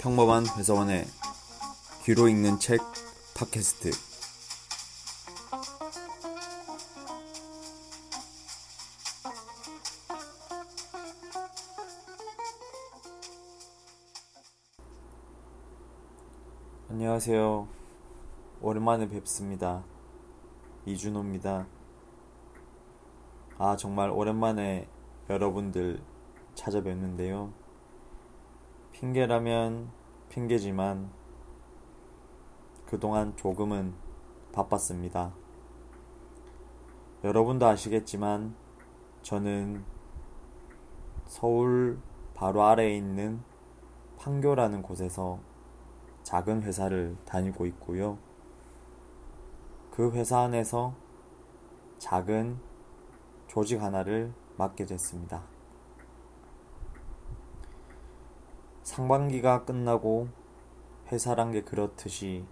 평범한 회사원의 귀로 읽는 책 팟캐스트 안녕하세요. 오랜만에 뵙습니다. 이준호입니다. 아, 정말 오랜만에 여러분들 찾아뵙는데요. 핑계라면 핑계지만 그동안 조금은 바빴습니다. 여러분도 아시겠지만 저는 서울 바로 아래에 있는 판교라는 곳에서 작은 회사를 다니고 있고요. 그 회사 안에서 작은 조직 하나를 맡게 됐습니다. 상반기가 끝나고 회사란 게 그렇듯이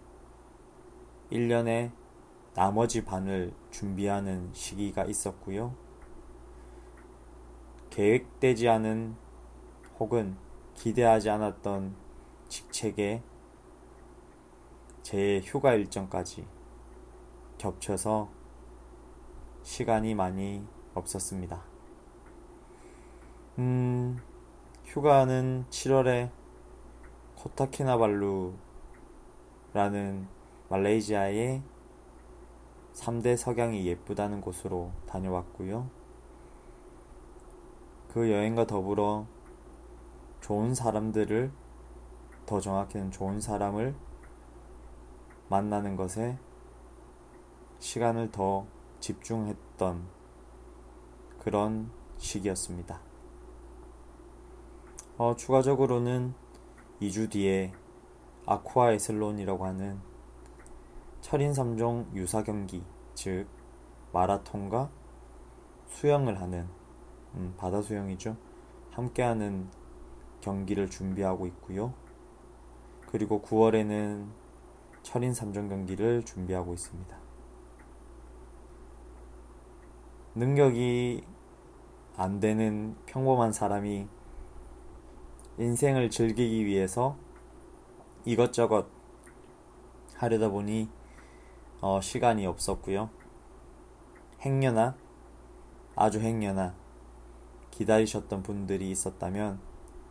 1년에 나머지 반을 준비하는 시기가 있었고요. 계획되지 않은 혹은 기대하지 않았던 직책에 제 휴가 일정까지 겹쳐서 시간이 많이 없었습니다. 음, 휴가는 7월에 코타키나발루라는 말레이시아의 3대 석양이 예쁘다는 곳으로 다녀왔고요. 그 여행과 더불어 좋은 사람들을 더 정확히는 좋은 사람을 만나는 것에 시간을 더 집중했던 그런 시기였습니다. 어, 추가적으로는 2주 뒤에 아쿠아 에슬론이라고 하는 철인 3종 유사 경기, 즉 마라톤과 수영을 하는 음, 바다 수영이죠. 함께하는 경기를 준비하고 있고요. 그리고 9월에는 철인 3종 경기를 준비하고 있습니다. 능력이 안 되는 평범한 사람이 인생을 즐기기 위해서 이것저것 하려다 보니 어, 시간이 없었고요. 행여나 아주 행여나 기다리셨던 분들이 있었다면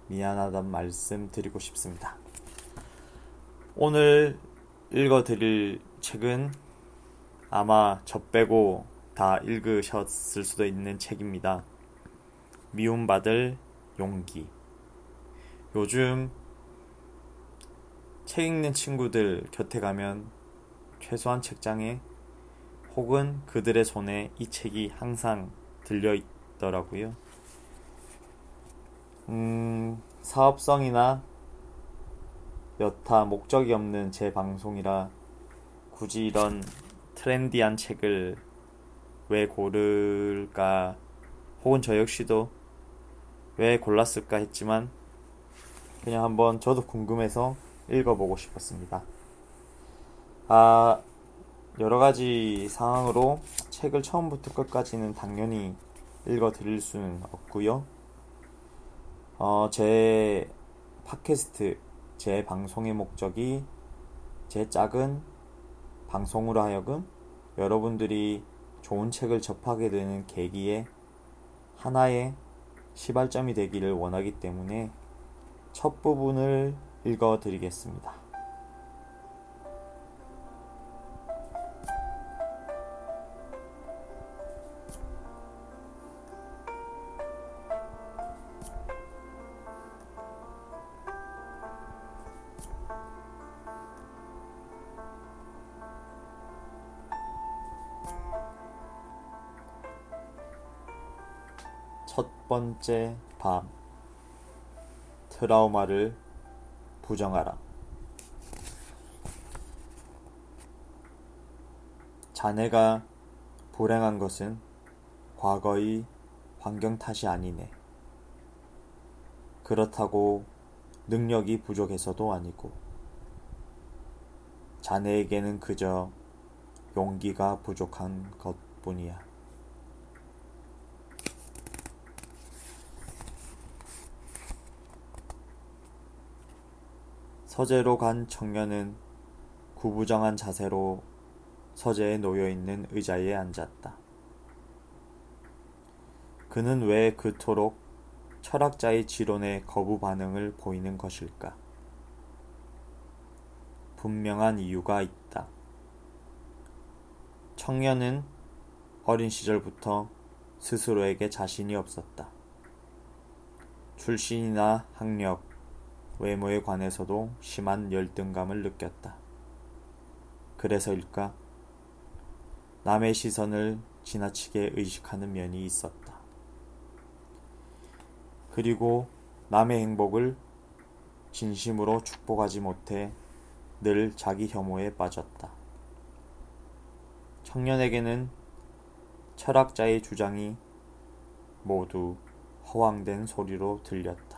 미안하단 말씀 드리고 싶습니다. 오늘 읽어드릴 책은 아마 저 빼고 다 읽으셨을 수도 있는 책입니다. 미움받을 용기. 요즘 책 읽는 친구들 곁에 가면 최소한 책장에 혹은 그들의 손에 이 책이 항상 들려 있더라고요. 음, 사업성이나 여타 목적이 없는 제 방송이라 굳이 이런 트렌디한 책을 왜 고를까 혹은 저 역시도 왜 골랐을까 했지만 그냥 한번 저도 궁금해서 읽어보고 싶었습니다. 아, 여러 가지 상황으로 책을 처음부터 끝까지는 당연히 읽어 드릴 수는 없고요. 어, 제 팟캐스트, 제 방송의 목적이 제 작은 방송으로 하여금 여러분들이 좋은 책을 접하게 되는 계기에 하나의 시발점이 되기를 원하기 때문에 첫 부분을 읽어 드리겠습니다. 첫 번째 밤 트라우마를 부정하라. 자네가 불행한 것은 과거의 환경 탓이 아니네. 그렇다고 능력이 부족해서도 아니고, 자네에게는 그저 용기가 부족한 것 뿐이야. 서재로 간 청년은 구부정한 자세로 서재에 놓여 있는 의자에 앉았다. 그는 왜 그토록 철학자의 지론에 거부 반응을 보이는 것일까? 분명한 이유가 있다. 청년은 어린 시절부터 스스로에게 자신이 없었다. 출신이나 학력, 외모에 관해서도 심한 열등감을 느꼈다. 그래서일까? 남의 시선을 지나치게 의식하는 면이 있었다. 그리고 남의 행복을 진심으로 축복하지 못해 늘 자기 혐오에 빠졌다. 청년에게는 철학자의 주장이 모두 허황된 소리로 들렸다.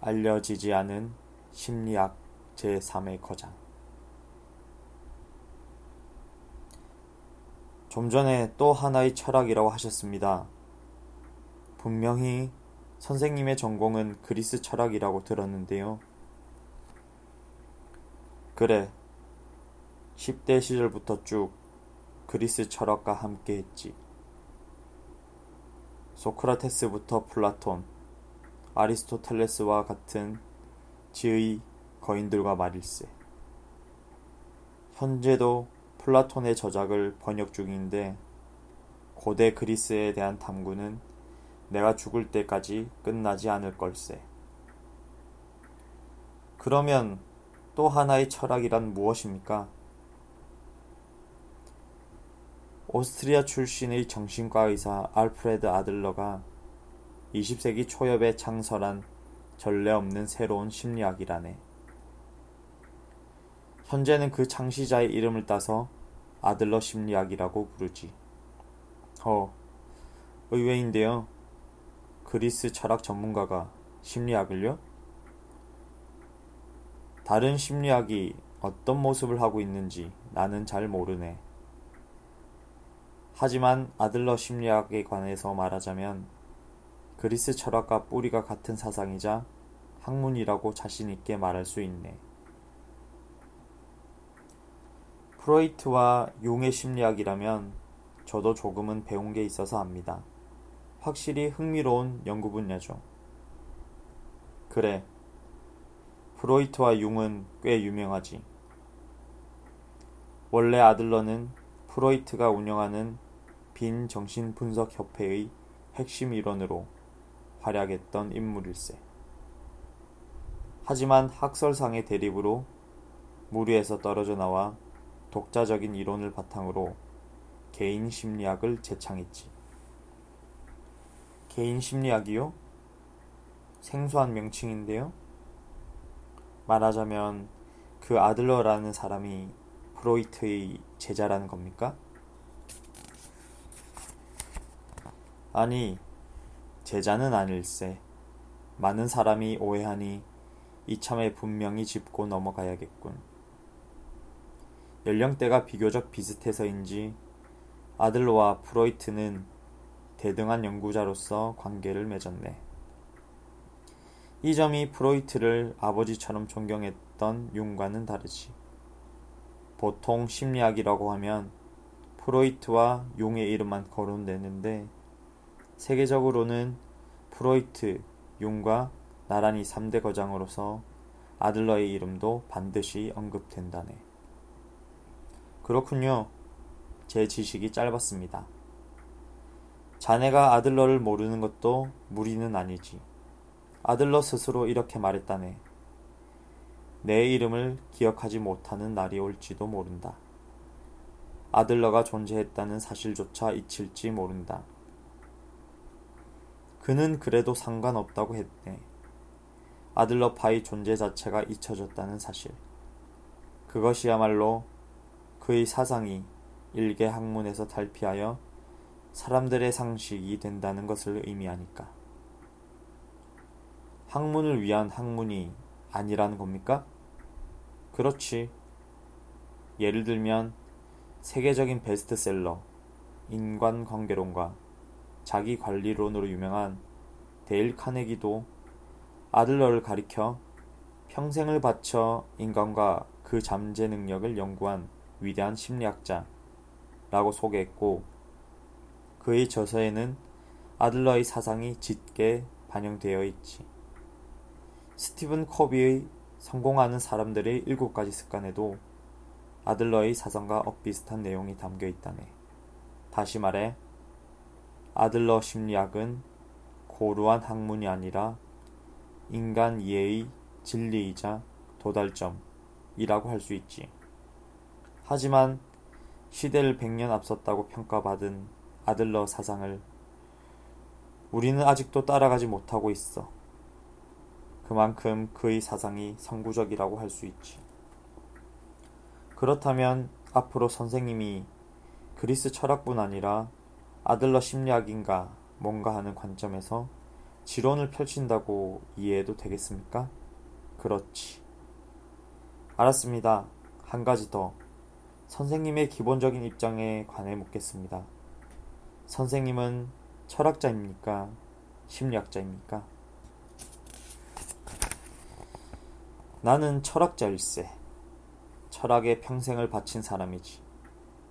알려지지 않은 심리학 제3의 거장. 좀 전에 또 하나의 철학이라고 하셨습니다. 분명히 선생님의 전공은 그리스 철학이라고 들었는데요. 그래. 10대 시절부터 쭉 그리스 철학과 함께 했지. 소크라테스부터 플라톤, 아리스토텔레스와 같은 지의 거인들과 말일세. 현재도 플라톤의 저작을 번역 중인데 고대 그리스에 대한 탐구는 내가 죽을 때까지 끝나지 않을 걸세. 그러면 또 하나의 철학이란 무엇입니까? 오스트리아 출신의 정신과 의사 알프레드 아들러가 20세기 초엽에 창설한 전례 없는 새로운 심리학이라네. 현재는 그 창시자의 이름을 따서 아들러 심리학이라고 부르지. 어, 의외인데요. 그리스 철학 전문가가 심리학을요? 다른 심리학이 어떤 모습을 하고 있는지 나는 잘 모르네. 하지만 아들러 심리학에 관해서 말하자면 그리스 철학과 뿌리가 같은 사상이자 학문이라고 자신있게 말할 수 있네. 프로이트와 용의 심리학이라면 저도 조금은 배운 게 있어서 압니다. 확실히 흥미로운 연구 분야죠. 그래. 프로이트와 융은 꽤 유명하지. 원래 아들러는 프로이트가 운영하는 빈 정신분석협회의 핵심 일원으로 활약했던 인물일세. 하지만 학설상의 대립으로 무리에서 떨어져 나와 독자적인 이론을 바탕으로 개인 심리학을 재창했지. 개인 심리학이요? 생소한 명칭인데요. 말하자면 그 아들러라는 사람이 프로이트의 제자라는 겁니까? 아니, 제자는 아닐세. 많은 사람이 오해하니 이참에 분명히 짚고 넘어가야겠군. 연령대가 비교적 비슷해서인지 아들로와 프로이트는 대등한 연구자로서 관계를 맺었네. 이 점이 프로이트를 아버지처럼 존경했던 융과는 다르지. 보통 심리학이라고 하면 프로이트와 용의 이름만 거론되는데 세계적으로는 프로이트, 용과 나란히 3대 거장으로서 아들러의 이름도 반드시 언급된다네. 그렇군요. 제 지식이 짧았습니다. 자네가 아들러를 모르는 것도 무리는 아니지. 아들러 스스로 이렇게 말했다네. 내 이름을 기억하지 못하는 날이 올지도 모른다. 아들러가 존재했다는 사실조차 잊힐지 모른다. 그는 그래도 상관없다고 했네. 아들러 파의 존재 자체가 잊혀졌다는 사실. 그것이야말로 그의 사상이 일개 학문에서 탈피하여 사람들의 상식이 된다는 것을 의미하니까. 학문을 위한 학문이 아니라는 겁니까? 그렇지. 예를 들면 세계적인 베스트셀러 인간관계론과 자기 관리론으로 유명한 데일 카네기도 아들러를 가리켜 평생을 바쳐 인간과 그 잠재 능력을 연구한 위대한 심리학자라고 소개했고 그의 저서에는 아들러의 사상이 짙게 반영되어 있지. 스티븐 커비의 성공하는 사람들의 일곱 가지 습관에도 아들러의 사상과 엇비슷한 내용이 담겨 있다네. 다시 말해, 아들러 심리학은 고루한 학문이 아니라 인간 이해의 진리이자 도달점이라고 할 수 있지. 하지만 시대를 백년 앞섰다고 평가받은 아들러 사상을 우리는 아직도 따라가지 못하고 있어. 그만큼 그의 사상이 선구적이라고 할 수 있지. 그렇다면 앞으로 선생님이 그리스 철학뿐 아니라 아들러 심리학인가 뭔가 하는 관점에서 지론을 펼친다고 이해해도 되겠습니까? 그렇지. 알았습니다. 한 가지 더. 선생님의 기본적인 입장에 관해 묻겠습니다. 선생님은 철학자입니까? 심리학자입니까? 나는 철학자일세. 철학에 평생을 바친 사람이지.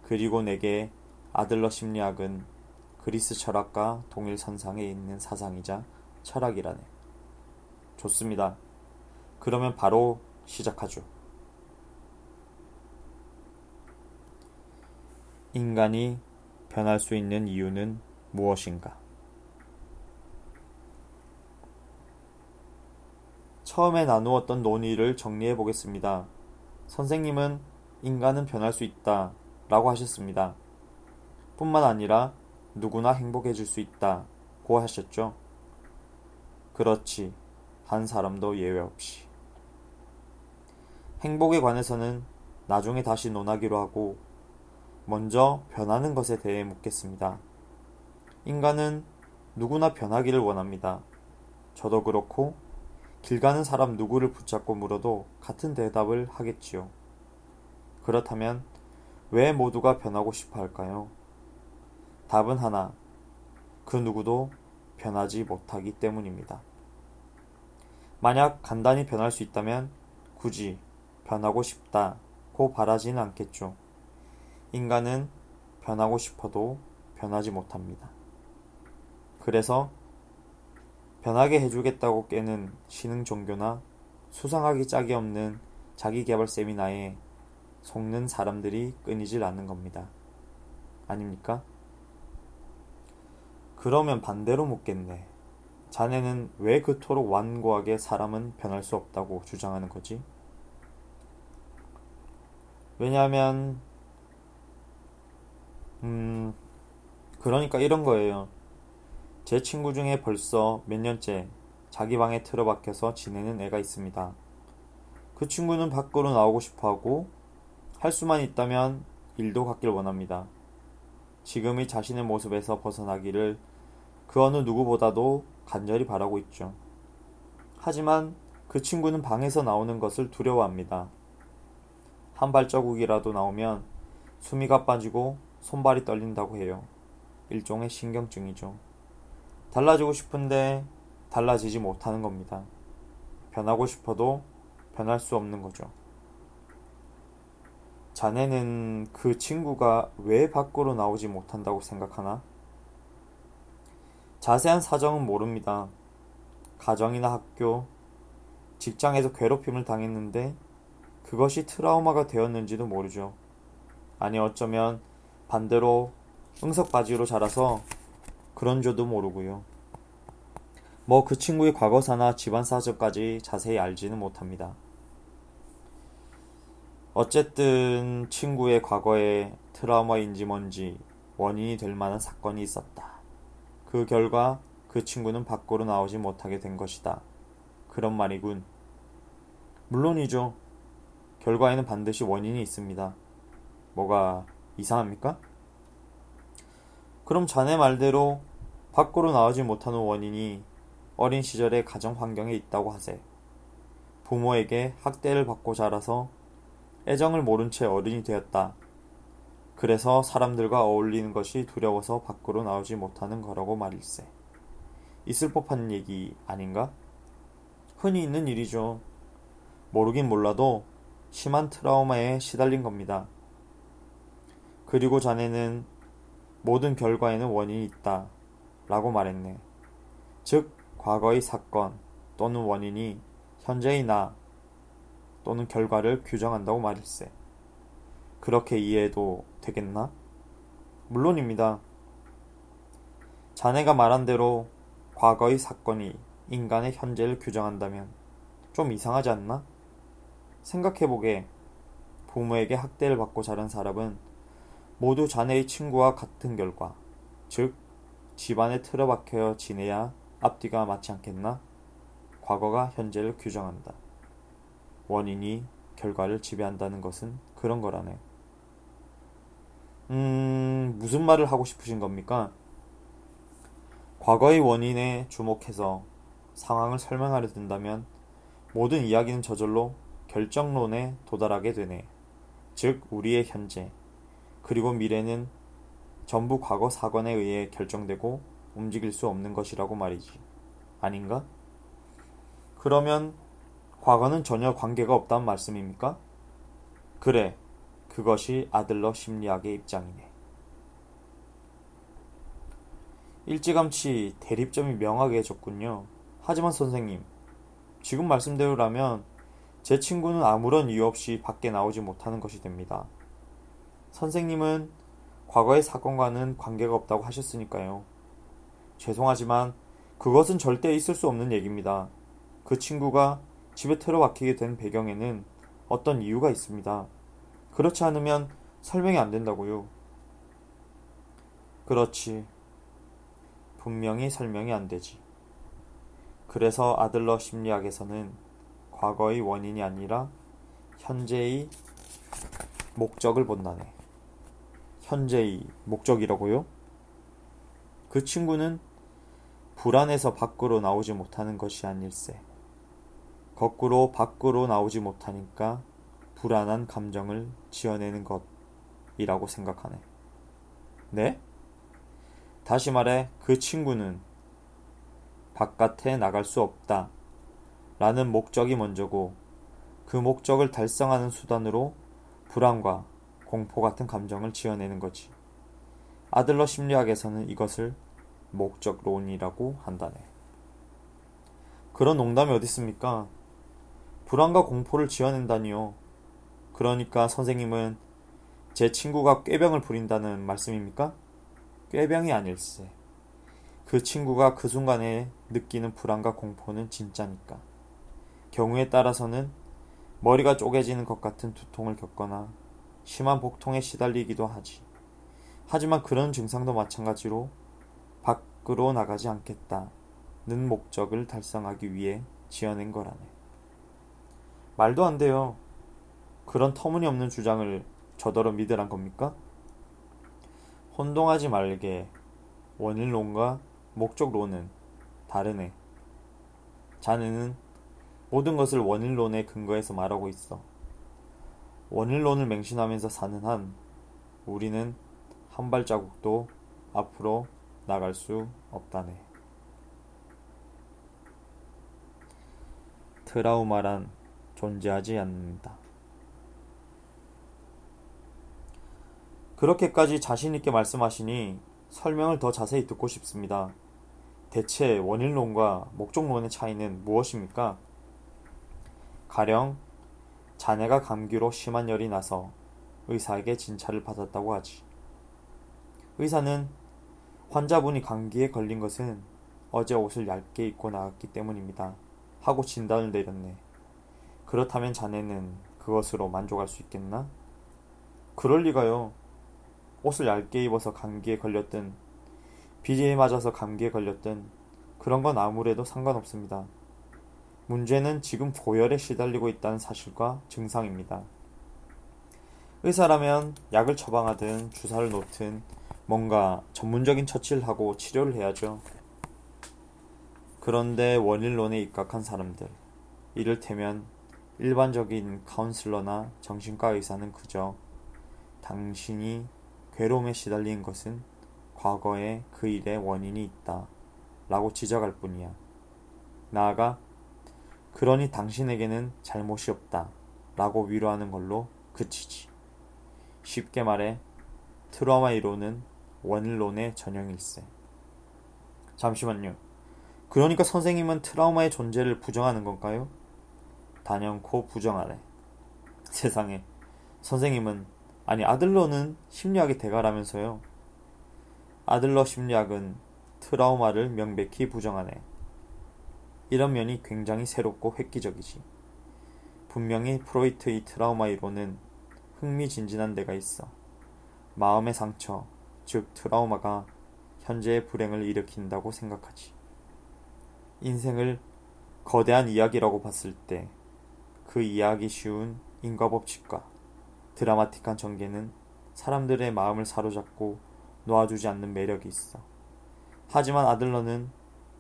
그리고 내게 아들러 심리학은 그리스 철학과 동일 선상에 있는 사상이자 철학이라네. 좋습니다. 그러면 바로 시작하죠. 인간이 변할 수 있는 이유는 무엇인가? 처음에 나누었던 논의를 정리해 보겠습니다. 선생님은 인간은 변할 수 있다 라고 하셨습니다. 뿐만 아니라 누구나 행복해질 수 있다고 하셨죠. 그렇지. 한 사람도 예외 없이. 행복에 관해서는 나중에 다시 논하기로 하고 먼저 변하는 것에 대해 묻겠습니다. 인간은 누구나 변하기를 원합니다. 저도 그렇고 길 가는 사람 누구를 붙잡고 물어도 같은 대답을 하겠지요. 그렇다면 왜 모두가 변하고 싶어 할까요? 답은 하나. 그 누구도 변하지 못하기 때문입니다. 만약 간단히 변할 수 있다면 굳이 변하고 싶다고 바라지는 않겠죠. 인간은 변하고 싶어도 변하지 못합니다. 그래서 변하게 해주겠다고 깨는 신흥 종교나 수상하기 짝이 없는 자기 개발 세미나에 속는 사람들이 끊이질 않는 겁니다. 아닙니까? 그러면 반대로 묻겠네. 자네는 왜 그토록 완고하게 사람은 변할 수 없다고 주장하는 거지? 왜냐하면, 음, 그러니까 이런 거예요. 제 친구 중에 벌써 몇 년째 자기 방에 틀어박혀서 지내는 애가 있습니다. 그 친구는 밖으로 나오고 싶어 하고 할 수만 있다면 일도 갖길 원합니다. 지금의 자신의 모습에서 벗어나기를 그 어느 누구보다도 간절히 바라고 있죠. 하지만 그 친구는 방에서 나오는 것을 두려워합니다. 한 발자국이라도 나오면 숨이 가빠지고 손발이 떨린다고 해요. 일종의 신경증이죠. 달라지고 싶은데 달라지지 못하는 겁니다. 변하고 싶어도 변할 수 없는 거죠. 자네는 그 친구가 왜 밖으로 나오지 못한다고 생각하나? 자세한 사정은 모릅니다. 가정이나 학교, 직장에서 괴롭힘을 당했는데 그것이 트라우마가 되었는지도 모르죠. 아니 어쩌면 반대로 응석바지로 자라서 그런 줄도 모르고요. 뭐 그 친구의 과거사나 집안 사정까지 자세히 알지는 못합니다. 어쨌든 친구의 과거에 트라우마인지 뭔지 원인이 될 만한 사건이 있었다. 그 결과 그 친구는 밖으로 나오지 못하게 된 것이다. 그런 말이군. 물론이죠. 결과에는 반드시 원인이 있습니다. 뭐가 이상합니까? 그럼 자네 말대로 밖으로 나오지 못하는 원인이 어린 시절의 가정 환경에 있다고 하세. 부모에게 학대를 받고 자라서 애정을 모른 채 어른이 되었다. 그래서 사람들과 어울리는 것이 두려워서 밖으로 나오지 못하는 거라고 말일세. 있을 법한 얘기 아닌가? 흔히 있는 일이죠. 모르긴 몰라도 심한 트라우마에 시달린 겁니다. 그리고 자네는 모든 결과에는 원인이 있다. 라고 말했네. 즉, 과거의 사건 또는 원인이 현재의 나 또는 결과를 규정한다고 말일세. 그렇게 이해해도 되겠나? 물론입니다. 자네가 말한 대로 과거의 사건이 인간의 현재를 규정한다면 좀 이상하지 않나? 생각해보게 부모에게 학대를 받고 자란 사람은 모두 자네의 친구와 같은 결과, 즉, 집안에 틀어박혀 지내야 앞뒤가 맞지 않겠나? 과거가 현재를 규정한다. 원인이 결과를 지배한다는 것은 그런 거라네. 음, 무슨 말을 하고 싶으신 겁니까? 과거의 원인에 주목해서 상황을 설명하려 든다면 모든 이야기는 저절로 결정론에 도달하게 되네. 즉, 우리의 현재, 그리고 미래는 전부 과거 사건에 의해 결정되고 움직일 수 없는 것이라고 말이지. 아닌가? 그러면 과거는 전혀 관계가 없다는 말씀입니까? 그래, 그것이 아들러 심리학의 입장이네. 일찌감치 대립점이 명확해 졌군요. 하지만 선생님, 지금 말씀대로라면 제 친구는 아무런 이유 없이 밖에 나오지 못하는 것이 됩니다. 선생님은 과거의 사건과는 관계가 없다고 하셨으니까요. 죄송하지만 그것은 절대 있을 수 없는 얘기입니다. 그 친구가 집에 틀어박히게 된 배경에는 어떤 이유가 있습니다. 그렇지 않으면 설명이 안 된다고요. 그렇지. 분명히 설명이 안 되지. 그래서 아들러 심리학에서는 과거의 원인이 아니라 현재의 목적을 본다네. 현재의 목적이라고요? 그 친구는 불안해서 밖으로 나오지 못하는 것이 아닐세. 거꾸로 밖으로 나오지 못하니까 불안한 감정을 지어내는 것이라고 생각하네. 네? 다시 말해, 그 친구는 바깥에 나갈 수 없다. 라는 목적이 먼저고, 그 목적을 달성하는 수단으로 불안과 공포 같은 감정을 지어내는 거지. 아들러 심리학에서는 이것을 목적론이라고 한다네. 그런 농담이 어디 있습니까? 불안과 공포를 지어낸다니요. 그러니까 선생님은 제 친구가 꾀병을 부린다는 말씀입니까? 꾀병이 아닐세. 그 친구가 그 순간에 느끼는 불안과 공포는 진짜니까. 경우에 따라서는 머리가 쪼개지는 것 같은 두통을 겪거나 심한 복통에 시달리기도 하지. 하지만 그런 증상도 마찬가지로 밖으로 나가지 않겠다는 목적을 달성하기 위해 지어낸 거라네. 말도 안 돼요. 그런 터무니없는 주장을 저더러 믿으란 겁니까? 혼동하지 말게 원인론과 목적론은 다르네. 자네는 모든 것을 원인론에 근거해서 말하고 있어. 원일론을 맹신하면서 사는 한 우리는 한 발자국도 앞으로 나갈 수 없다네. 트라우마란 존재하지 않는다. 그렇게까지 자신있게 말씀하시니 설명을 더 자세히 듣고 싶습니다. 대체 원인론과 목적론의 차이는 무엇입니까? 가령 자네가 감기로 심한 열이 나서 의사에게 진찰을 받았다고 하지. 의사는 환자분이 감기에 걸린 것은 어제 옷을 얇게 입고 나갔기 때문입니다. 하고 진단을 내렸네. 그렇다면 자네는 그것으로 만족할 수 있겠나? 그럴 리가요. 옷을 얇게 입어서 감기에 걸렸든, 비지에 맞아서 감기에 걸렸든, 그런 건 아무래도 상관없습니다. 문제는 지금 고열에 시달리고 있다는 사실과 증상입니다. 의사라면 약을 처방하든 주사를 놓든 뭔가 전문적인 처치를 하고 치료를 해야죠. 그런데 원일론에 입각한 사람들, 이를테면 일반적인 카운슬러나 정신과 의사는 그저 당신이 괴로움에 시달린 것은 과거에 그 일의 원인이 있다 라고 지적할 뿐이야. 나아가 그러니 당신에게는 잘못이 없다. 라고 위로하는 걸로 그치지. 쉽게 말해, 트라우마 이론은 원론의 전형일세. 잠시만요. 그러니까 선생님은 트라우마의 존재를 부정하는 건가요? 단연코 부정하래. 세상에. 선생님은, 아니, 아들러는 심리학의 대가라면서요. 아들러 심리학은 트라우마를 명백히 부정하네. 이런 면이 굉장히 새롭고 획기적이지. 분명히 프로이트의 트라우마 이론은 흥미진진한 데가 있어. 마음의 상처, 즉 트라우마가 현재의 불행을 일으킨다고 생각하지. 인생을 거대한 이야기라고 봤을 때 그 이해하기 쉬운 인과 법칙과 드라마틱한 전개는 사람들의 마음을 사로잡고 놓아주지 않는 매력이 있어. 하지만 아들러는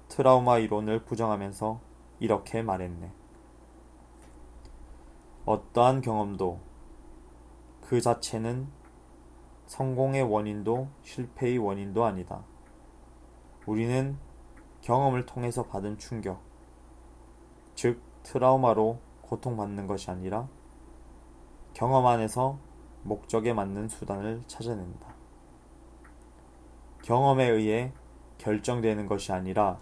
트라우마 이론을 부정하면서 이렇게 말했네. 어떠한 경험도 그 자체는 성공의 원인도 실패의 원인도 아니다. 우리는 경험을 통해서 받은 충격, 즉 트라우마로 고통받는 것이 아니라 경험 안에서 목적에 맞는 수단을 찾아낸다. 경험에 의해 결정되는 것이 아니라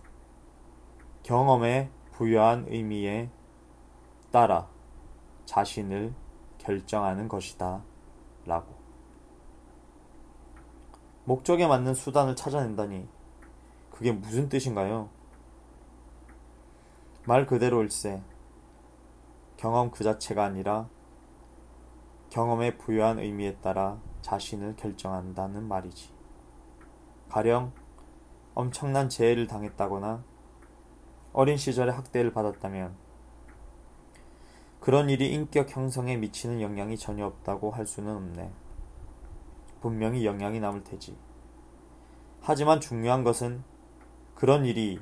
경험에 부여한 의미에 따라 자신을 결정하는 것이다. 라고. 목적에 맞는 수단을 찾아낸다니 그게 무슨 뜻인가요? 말 그대로일세. 경험 그 자체가 아니라 경험에 부여한 의미에 따라 자신을 결정한다는 말이지. 가령 엄청난 재해를 당했다거나 어린 시절에 학대를 받았다면 그런 일이 인격 형성에 미치는 영향이 전혀 없다고 할 수는 없네. 분명히 영향이 남을 테지. 하지만 중요한 것은 그런 일이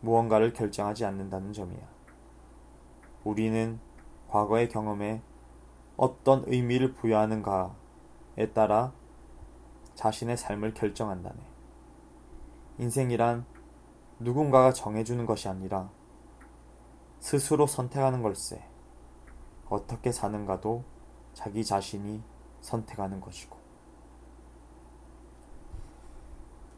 무언가를 결정하지 않는다는 점이야. 우리는 과거의 경험에 어떤 의미를 부여하는가에 따라 자신의 삶을 결정한다네. 인생이란 누군가가 정해주는 것이 아니라 스스로 선택하는 걸세. 어떻게 사는가도 자기 자신이 선택하는 것이고.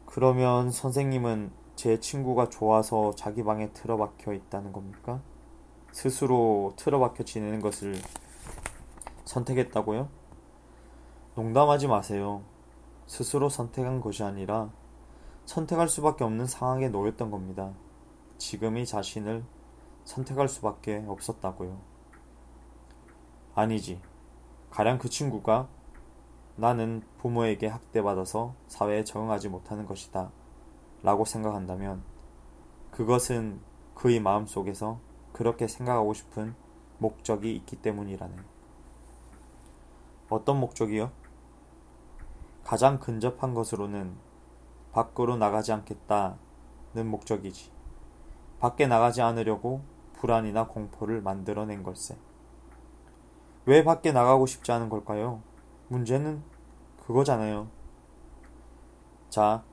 그러면 선생님은 제 친구가 좋아서 자기 방에 틀어박혀 있다는 겁니까? 스스로 틀어박혀 지내는 것을 선택했다고요? 농담하지 마세요. 스스로 선택한 것이 아니라 선택할 수밖에 없는 상황에 놓였던 겁니다. 지금의 자신을 선택할 수밖에 없었다고요. 아니지. 가령 그 친구가 나는 부모에게 학대받아서 사회에 적응하지 못하는 것이다. 라고 생각한다면 그것은 그의 마음 속에서 그렇게 생각하고 싶은 목적이 있기 때문이라네. 어떤 목적이요? 가장 근접한 것으로는 밖으로 나가지 않겠다는 목적이지. 밖에 나가지 않으려고 불안이나 공포를 만들어낸 걸세. 왜 밖에 나가고 싶지 않은 걸까요? 문제는 그거잖아요. 자,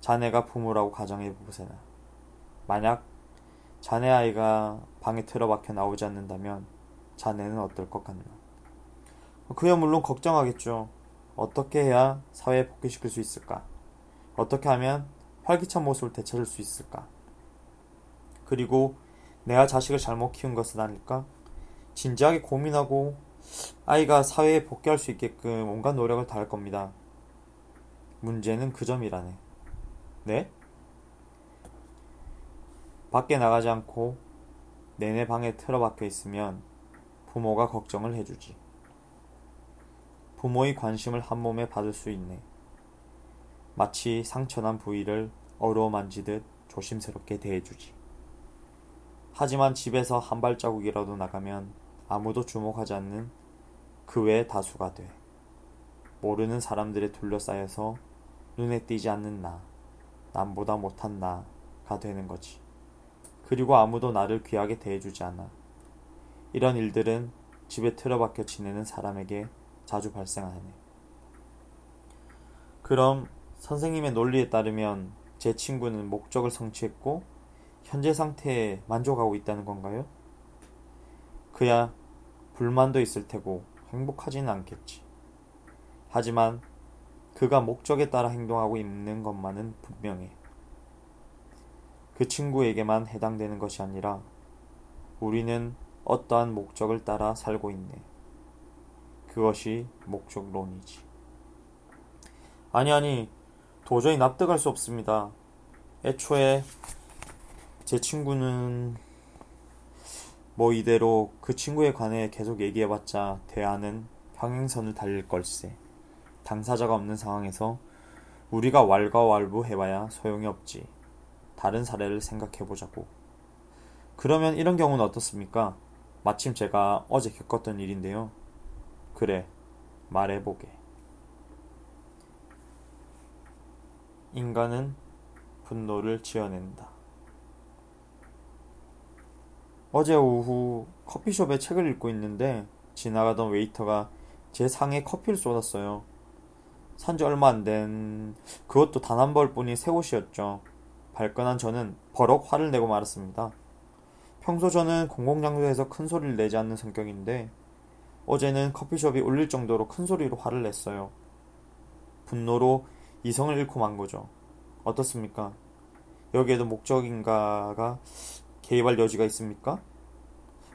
자네가 부모라고 가정해 보세요. 만약 자네 아이가 방에 틀어박혀 나오지 않는다면 자네는 어떨 것 같나? 그야 물론 걱정하겠죠. 어떻게 해야 사회에 복귀시킬 수 있을까? 어떻게 하면 활기찬 모습을 되찾을 수 있을까? 그리고 내가 자식을 잘못 키운 것은 아닐까? 진지하게 고민하고 아이가 사회에 복귀할 수 있게끔 온갖 노력을 다할 겁니다. 문제는 그 점이라네. 네? 밖에 나가지 않고 내내 방에 틀어박혀 있으면 부모가 걱정을 해주지. 부모의 관심을 한 몸에 받을 수 있네. 마치 상처난 부위를 어루어 만지듯 조심스럽게 대해주지. 하지만 집에서 한 발자국이라도 나가면 아무도 주목하지 않는 그 외의 다수가 돼. 모르는 사람들에 둘러싸여서 눈에 띄지 않는 나, 남보다 못한 나가 되는 거지. 그리고 아무도 나를 귀하게 대해주지 않아. 이런 일들은 집에 틀어박혀 지내는 사람에게 자주 발생하네. 그럼 선생님의 논리에 따르면 제 친구는 목적을 성취했고 현재 상태에 만족하고 있다는 건가요? 그야 불만도 있을 테고 행복하지는 않겠지. 하지만 그가 목적에 따라 행동하고 있는 것만은 분명해. 그 친구에게만 해당되는 것이 아니라 우리는 어떠한 목적을 따라 살고 있네. 그것이 목적론이지. 아니, 아니, 도저히 납득할 수 없습니다. 애초에 제 친구는 뭐 이대로 그 친구에 관해 계속 얘기해봤자 대화는 평행선을 달릴 걸세. 당사자가 없는 상황에서 우리가 왈가왈부 해봐야 소용이 없지. 다른 사례를 생각해보자고. 그러면 이런 경우는 어떻습니까? 마침 제가 어제 겪었던 일인데요. 그래, 말해보게. 인간은 분노를 지어낸다. 어제 오후 커피숍에 책을 읽고 있는데 지나가던 웨이터가 제 상에 커피를 쏟았어요. 산지 얼마 안 된 그것도 단 한 벌뿐인 새 옷이었죠. 발끈한 저는 버럭 화를 내고 말았습니다. 평소 저는 공공장소에서 큰 소리를 내지 않는 성격인데 어제는 커피숍이 울릴 정도로 큰 소리로 화를 냈어요. 분노로 이성을 잃고 만 거죠. 어떻습니까? 여기에도 목적인가가 개입할 여지가 있습니까?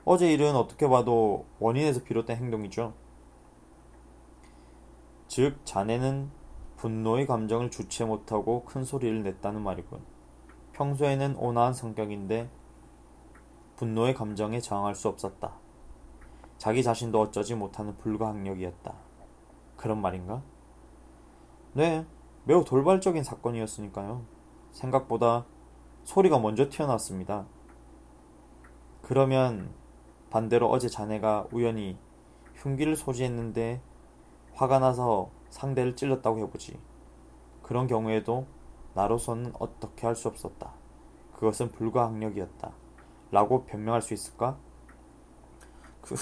어제 일은 어떻게 봐도 원인에서 비롯된 행동이죠. 즉, 자네는 분노의 감정을 주체 못하고 큰 소리를 냈다는 말이군. 평소에는 온화한 성격인데 분노의 감정에 저항할 수 없었다. 자기 자신도 어쩌지 못하는 불가항력이었다. 그런 말인가? 네, 매우 돌발적인 사건이었으니까요. 생각보다 소리가 먼저 튀어나왔습니다. 그러면 반대로 어제 자네가 우연히 흉기를 소지했는데 화가 나서 상대를 찔렀다고 해보지. 그런 경우에도 나로서는 어떻게 할 수 없었다. 그것은 불가항력이었다. 라고 변명할 수 있을까? 그,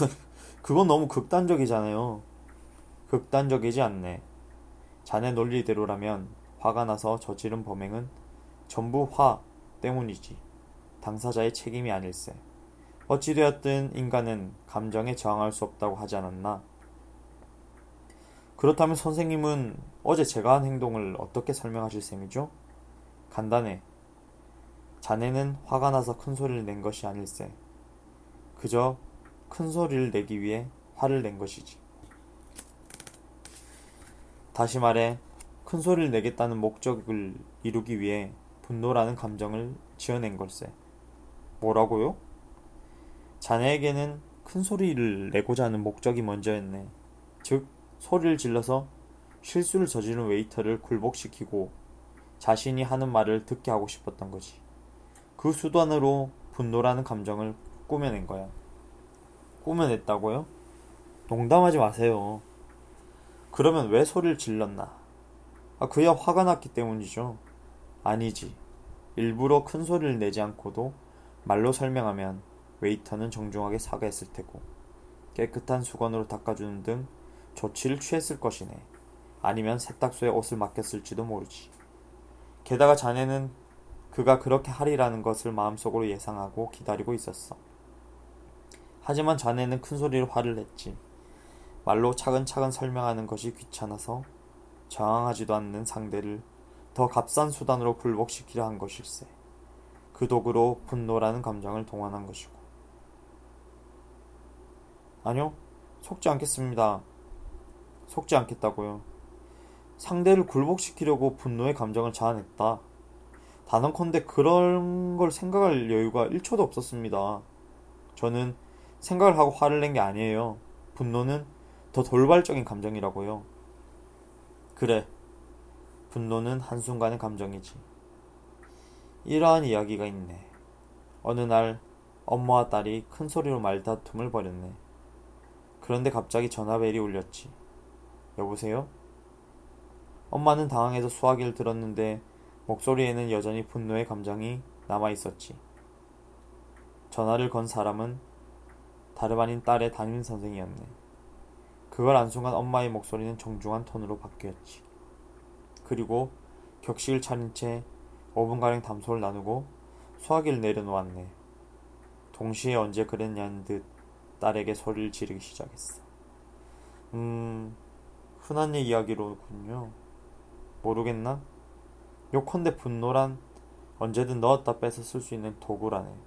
그건 너무 극단적이잖아요. 극단적이지 않네. 자네 논리대로라면 화가 나서 저지른 범행은 전부 화 때문이지. 당사자의 책임이 아닐세. 어찌되었든 인간은 감정에 저항할 수 없다고 하지 않았나? 그렇다면 선생님은 어제 제가 한 행동을 어떻게 설명하실 셈이죠? 간단해. 자네는 화가 나서 큰 소리를 낸 것이 아닐세. 그저 큰 소리를 내기 위해 화를 낸 것이지. 다시 말해, 큰 소리를 내겠다는 목적을 이루기 위해 분노라는 감정을 지어낸 걸세. 뭐라고요? 자네에게는 큰 소리를 내고자 하는 목적이 먼저였네. 즉, 소리를 질러서 실수를 저지른 웨이터를 굴복시키고 자신이 하는 말을 듣게 하고 싶었던 거지. 그 수단으로 분노라는 감정을 꾸며낸 거야. 꾸며냈다고요? 농담하지 마세요. 그러면 왜 소리를 질렀나? 아, 그야 화가 났기 때문이죠. 아니지. 일부러 큰 소리를 내지 않고도 말로 설명하면 웨이터는 정중하게 사과했을 테고 깨끗한 수건으로 닦아주는 등 조치를 취했을 것이네. 아니면 세탁소에 옷을 맡겼을지도 모르지. 게다가 자네는 그가 그렇게 하리라는 것을 마음속으로 예상하고 기다리고 있었어. 하지만 자네는 큰 소리로 화를 냈지. 말로 차근차근 설명하는 것이 귀찮아서 저항하지도 않는 상대를 더 값싼 수단으로 굴복시키려 한 것일세. 그 도구로 분노라는 감정을 동원한 것이고. 아니요, 속지 않겠습니다. 속지 않겠다고요. 상대를 굴복시키려고 분노의 감정을 자아냈다. 단언컨대 그런 걸 생각할 여유가 1초도 없었습니다. 저는 생각을 하고 화를 낸 게 아니에요. 분노는 더 돌발적인 감정이라고요. 그래. 분노는 한순간의 감정이지. 이러한 이야기가 있네. 어느 날 엄마와 딸이 큰 소리로 말다툼을 벌였네. 그런데 갑자기 전화벨이 울렸지. 여보세요? 엄마는 당황해서 수화기를 들었는데 목소리에는 여전히 분노의 감정이 남아 있었지. 전화를 건 사람은 다름 아닌 딸의 담임 선생이었네. 그걸 안 순간 엄마의 목소리는 정중한 톤으로 바뀌었지. 그리고 격식을 차린 채 5분가량 담소를 나누고 수화기를 내려놓았네. 동시에 언제 그랬냐는 듯 딸에게 소리를 지르기 시작했어. 음, 흔한 이야기로군요. 모르겠나? 요컨대 분노란 언제든 넣었다 빼서 쓸 수 있는 도구라네.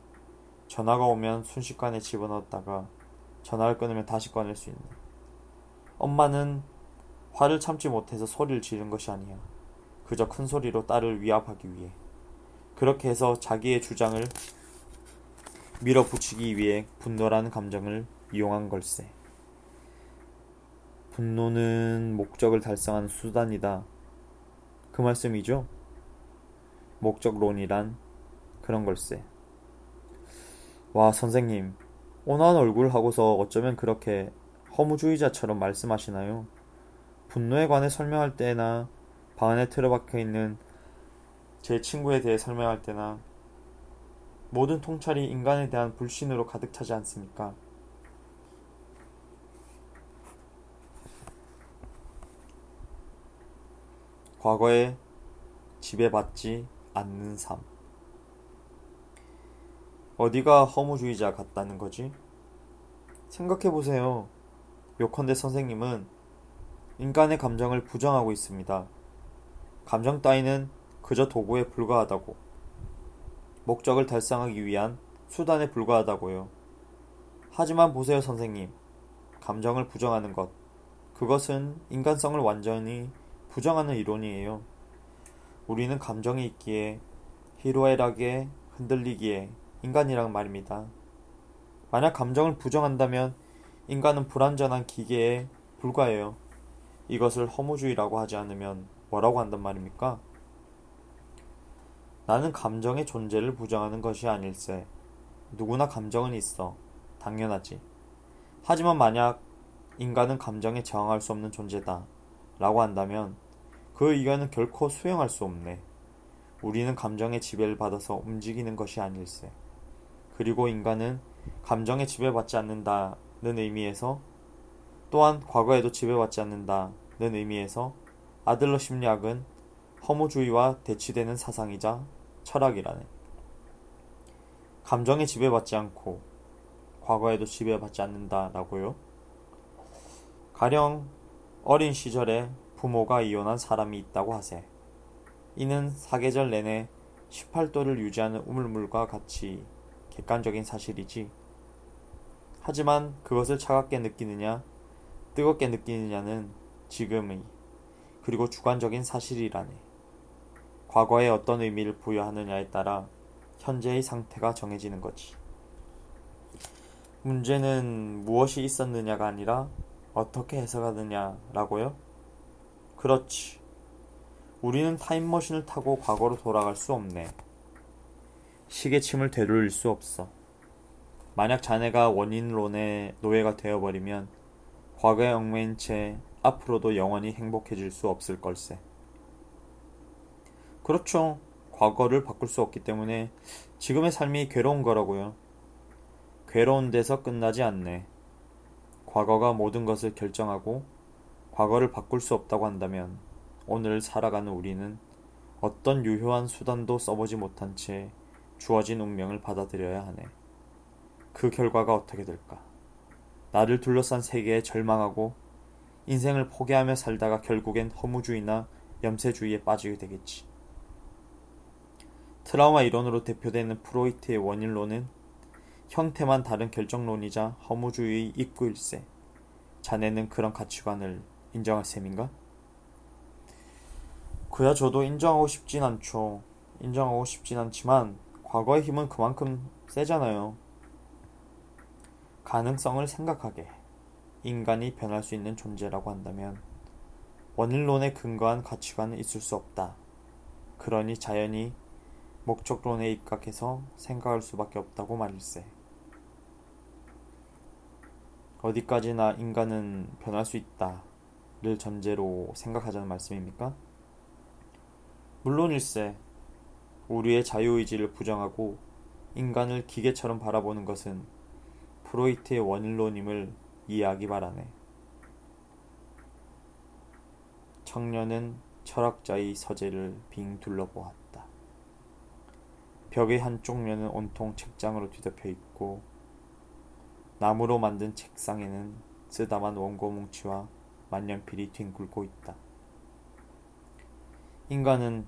전화가 오면 순식간에 집어넣었다가 전화를 끊으면 다시 꺼낼 수 있는. 엄마는 화를 참지 못해서 소리를 지른 것이 아니야. 그저 큰 소리로 딸을 위압하기 위해. 그렇게 해서 자기의 주장을 밀어붙이기 위해 분노라는 감정을 이용한 걸세. 분노는 목적을 달성하는 수단이다. 그 말씀이죠? 목적론이란 그런 걸세. 와, 선생님. 온화한 얼굴 하고서 어쩌면 그렇게 허무주의자처럼 말씀하시나요? 분노에 관해 설명할 때나 방 안에 틀어박혀 있는 제 친구에 대해 설명할 때나 모든 통찰이 인간에 대한 불신으로 가득 차지 않습니까? 과거에 지배받지 않는 삶. 어디가 허무주의자 같다는 거지? 생각해보세요. 요컨대 선생님은 인간의 감정을 부정하고 있습니다. 감정 따위는 그저 도구에 불과하다고. 목적을 달성하기 위한 수단에 불과하다고요. 하지만 보세요, 선생님. 감정을 부정하는 것. 그것은 인간성을 완전히 부정하는 이론이에요. 우리는 감정이 있기에 희로애락에 흔들리기에 인간이란 말입니다. 만약 감정을 부정한다면 인간은 불완전한 기계에 불과해요. 이것을 허무주의라고 하지 않으면 뭐라고 한단 말입니까? 나는 감정의 존재를 부정하는 것이 아닐세. 누구나 감정은 있어. 당연하지. 하지만 만약 인간은 감정에 저항할 수 없는 존재다. 라고 한다면 그 의견은 결코 수용할 수 없네. 우리는 감정의 지배를 받아서 움직이는 것이 아닐세. 그리고 인간은 감정에 지배받지 않는다는 의미에서 또한 과거에도 지배받지 않는다는 의미에서 아들러 심리학은 허무주의와 대치되는 사상이자 철학이라네. 감정에 지배받지 않고 과거에도 지배받지 않는다라고요. 가령 어린 시절에 부모가 이혼한 사람이 있다고 하세. 이는 사계절 내내 18도를 유지하는 우물물과 같이 객관적인 사실이지. 하지만 그것을 차갑게 느끼느냐, 뜨겁게 느끼느냐는 지금의, 그리고 주관적인 사실이라네. 과거에 어떤 의미를 부여하느냐에 따라 현재의 상태가 정해지는 거지. 문제는 무엇이 있었느냐가 아니라 어떻게 해석하느냐라고요? 그렇지. 우리는 타임머신을 타고 과거로 돌아갈 수 없네. 시계침을 되돌릴 수 없어. 만약 자네가 원인론의 노예가 되어버리면 과거에 얽매인 채 앞으로도 영원히 행복해질 수 없을 걸세. 그렇죠. 과거를 바꿀 수 없기 때문에 지금의 삶이 괴로운 거라고요. 괴로운 데서 끝나지 않네. 과거가 모든 것을 결정하고 과거를 바꿀 수 없다고 한다면 오늘 살아가는 우리는 어떤 유효한 수단도 써보지 못한 채 주어진 운명을 받아들여야 하네. 그 결과가 어떻게 될까? 나를 둘러싼 세계에 절망하고 인생을 포기하며 살다가 결국엔 허무주의나 염세주의에 빠지게 되겠지. 트라우마 이론으로 대표되는 프로이트의 원인론은 형태만 다른 결정론이자 허무주의의 입구일세. 자네는 그런 가치관을 인정할 셈인가? 그야 저도 인정하고 싶진 않죠. 인정하고 싶진 않지만 과거의 힘은 그만큼 세잖아요. 가능성을 생각하게 인간이 변할 수 있는 존재라고 한다면 원인론에 근거한 가치관은 있을 수 없다. 그러니 자연히 목적론에 입각해서 생각할 수밖에 없다고 말일세. 어디까지나 인간은 변할 수 있다를 전제로 생각하자는 말씀입니까? 물론일세. 우리의 자유의지를 부정하고 인간을 기계처럼 바라보는 것은 프로이트의 원인론임을 이해하기 바라네. 청년은 철학자의 서재를 빙 둘러보았다. 벽의 한쪽 면은 온통 책장으로 뒤덮여 있고 나무로 만든 책상에는 쓰다만 원고 뭉치와 만년필이 뒹굴고 있다. 인간은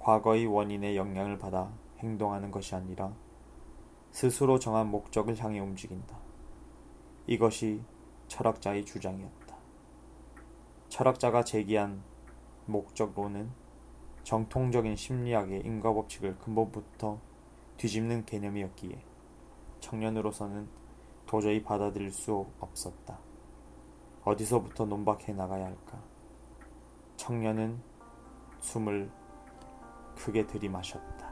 과거의 원인의 영향을 받아 행동하는 것이 아니라 스스로 정한 목적을 향해 움직인다. 이것이 철학자의 주장이었다. 철학자가 제기한 목적론은 정통적인 심리학의 인과법칙을 근본부터 뒤집는 개념이었기에 청년으로서는 도저히 받아들일 수 없었다. 어디서부터 논박해 나가야 할까? 청년은 숨을 크게 들이마셨다.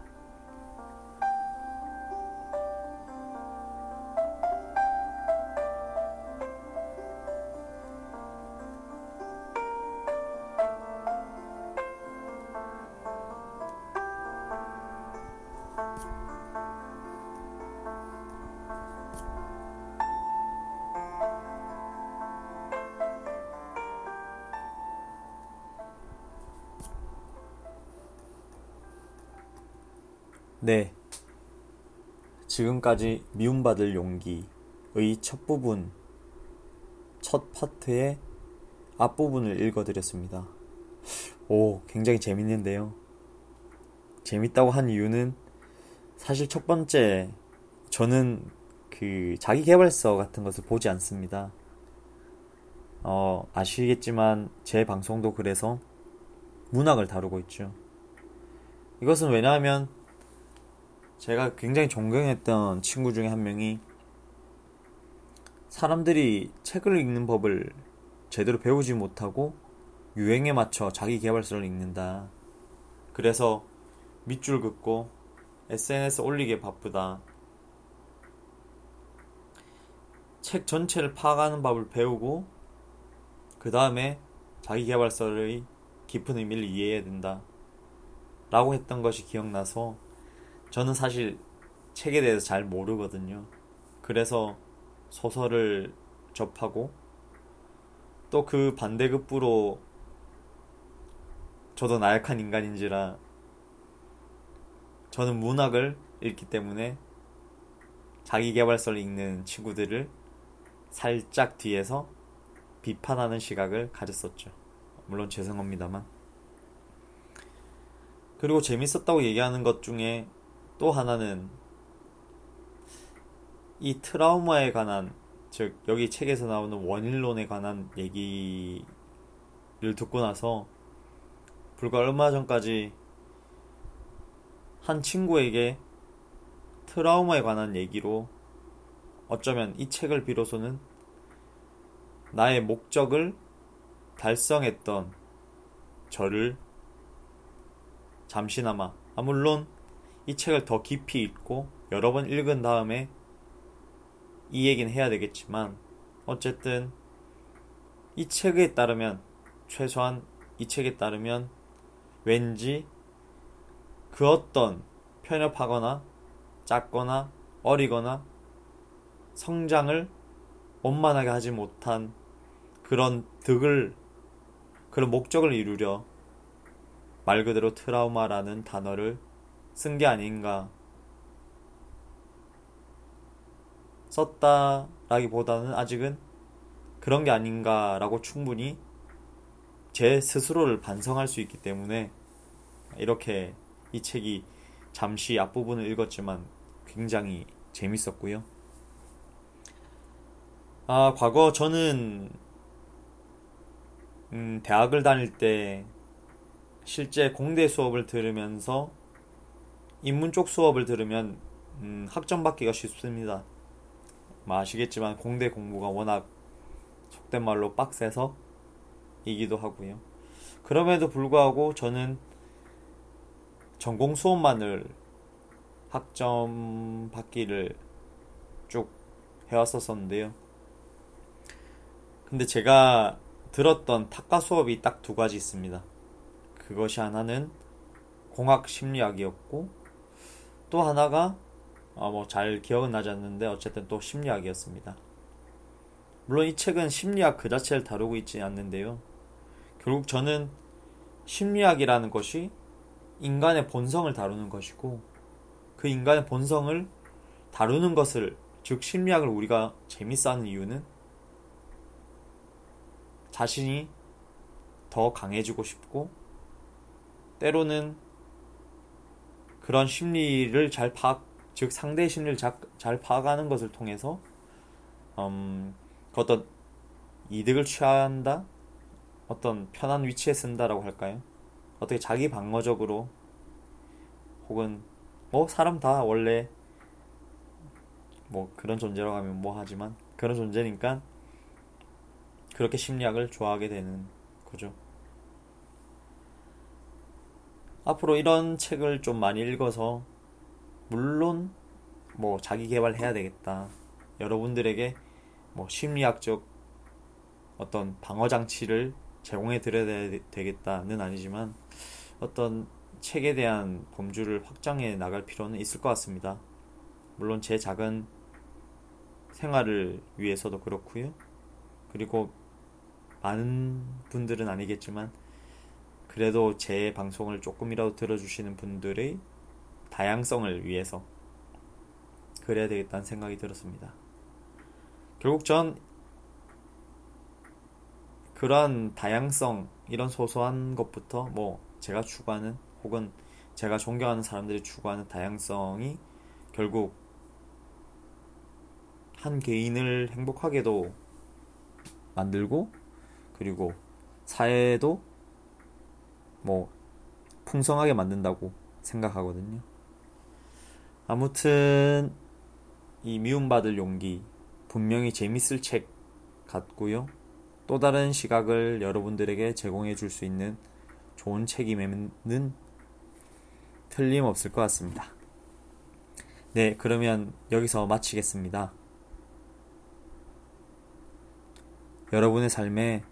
지금까지 미움받을 용기의 첫 부분, 첫 파트의 앞부분을 읽어드렸습니다. 오, 굉장히 재밌는데요. 재밌다고 한 이유는 사실 첫 번째, 저는 그 자기 개발서 같은 것을 보지 않습니다. 어, 아시겠지만 제 방송도 그래서 문학을 다루고 있죠. 이것은 왜냐하면 제가 굉장히 존경했던 친구 중에 한 명이 사람들이 책을 읽는 법을 제대로 배우지 못하고 유행에 맞춰 자기 개발서를 읽는다. 그래서 밑줄 긋고 SNS 올리기에 바쁘다. 책 전체를 파악하는 법을 배우고 그 다음에 자기 개발서의 깊은 의미를 이해해야 된다. 라고 했던 것이 기억나서 저는 사실 책에 대해서 잘 모르거든요. 그래서 소설을 접하고 또 그 반대급부로 저도 나약한 인간인지라 저는 문학을 읽기 때문에 자기개발서를 읽는 친구들을 살짝 뒤에서 비판하는 시각을 가졌었죠. 물론 죄송합니다만. 그리고 재밌었다고 얘기하는 것 중에 또 하나는 이 트라우마에 관한 즉 여기 책에서 나오는 원인론에 관한 얘기를 듣고 나서 불과 얼마 전까지 한 친구에게 트라우마에 관한 얘기로 어쩌면 이 책을 비로소는 나의 목적을 달성했던 저를 잠시나마 아 물론 이 책을 더 깊이 읽고 여러 번 읽은 다음에 이 얘기는 해야 되겠지만 어쨌든 이 책에 따르면 최소한 이 책에 따르면 왠지 그 어떤 편협하거나 작거나 어리거나 성장을 원만하게 하지 못한 그런 득을 그런 목적을 이루려 말 그대로 트라우마라는 단어를 쓴 게 아닌가. 썼다라기보다는 아직은 그런 게 아닌가라고 충분히 제 스스로를 반성할 수 있기 때문에 이렇게 이 책이 잠시 앞부분을 읽었지만 굉장히 재밌었고요. 아, 과거 저는 음, 대학을 다닐 때 실제 공대 수업을 들으면서 인문 쪽 수업을 들으면 음, 학점 받기가 쉽습니다. 뭐 아시겠지만 공대 공부가 워낙 속된 말로 빡세서 이기도 하고요. 그럼에도 불구하고 저는 전공 수업만을 학점 받기를 쭉 해왔었었는데요. 근데 제가 들었던 탁과 수업이 딱 두 가지 있습니다. 그것이 하나는 공학 심리학이었고 또 하나가 어, 뭐 잘 기억은 나지 않는데 어쨌든 또 심리학이었습니다. 물론 이 책은 심리학 그 자체를 다루고 있지 않는데요. 결국 저는 심리학이라는 것이 인간의 본성을 다루는 것이고 그 인간의 본성을 다루는 것을 즉 심리학을 우리가 재밌어하는 이유는 자신이 더 강해지고 싶고 때로는 그런 심리를 잘 파악, 즉 상대의 심리를 잘, 잘 파악하는 것을 통해서 음, 그 어떤 이득을 취한다, 어떤 편한 위치에 쓴다라고 할까요? 어떻게 자기 방어적으로 혹은 뭐 사람 다 원래 뭐 그런 존재라고 하면 뭐 하지만 그런 존재니까 그렇게 심리학을 좋아하게 되는 거죠. 앞으로 이런 책을 좀 많이 읽어서 물론 뭐 자기 개발해야 되겠다. 여러분들에게 뭐 심리학적 어떤 방어 장치를 제공해 드려야 되겠다는 아니지만 어떤 책에 대한 범주를 확장해 나갈 필요는 있을 것 같습니다. 물론 제 작은 생활을 위해서도 그렇고요. 그리고 많은 분들은 아니겠지만 그래도 제 방송을 조금이라도 들어주시는 분들의 다양성을 위해서 그래야 되겠다는 생각이 들었습니다. 결국 전 그러한 다양성 이런 소소한 것부터 뭐 제가 추구하는 혹은 제가 존경하는 사람들이 추구하는 다양성이 결국 한 개인을 행복하게도 만들고 그리고 사회도 뭐 풍성하게 만든다고 생각하거든요. 아무튼 이 미움받을 용기 분명히 재밌을 책 같고요. 또 다른 시각을 여러분들에게 제공해 줄 수 있는 좋은 책임에는 틀림없을 것 같습니다. 네, 그러면 여기서 마치겠습니다. 여러분의 삶에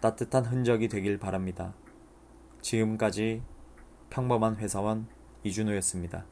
따뜻한 흔적이 되길 바랍니다. 지금까지 평범한 회사원 이준호였습니다.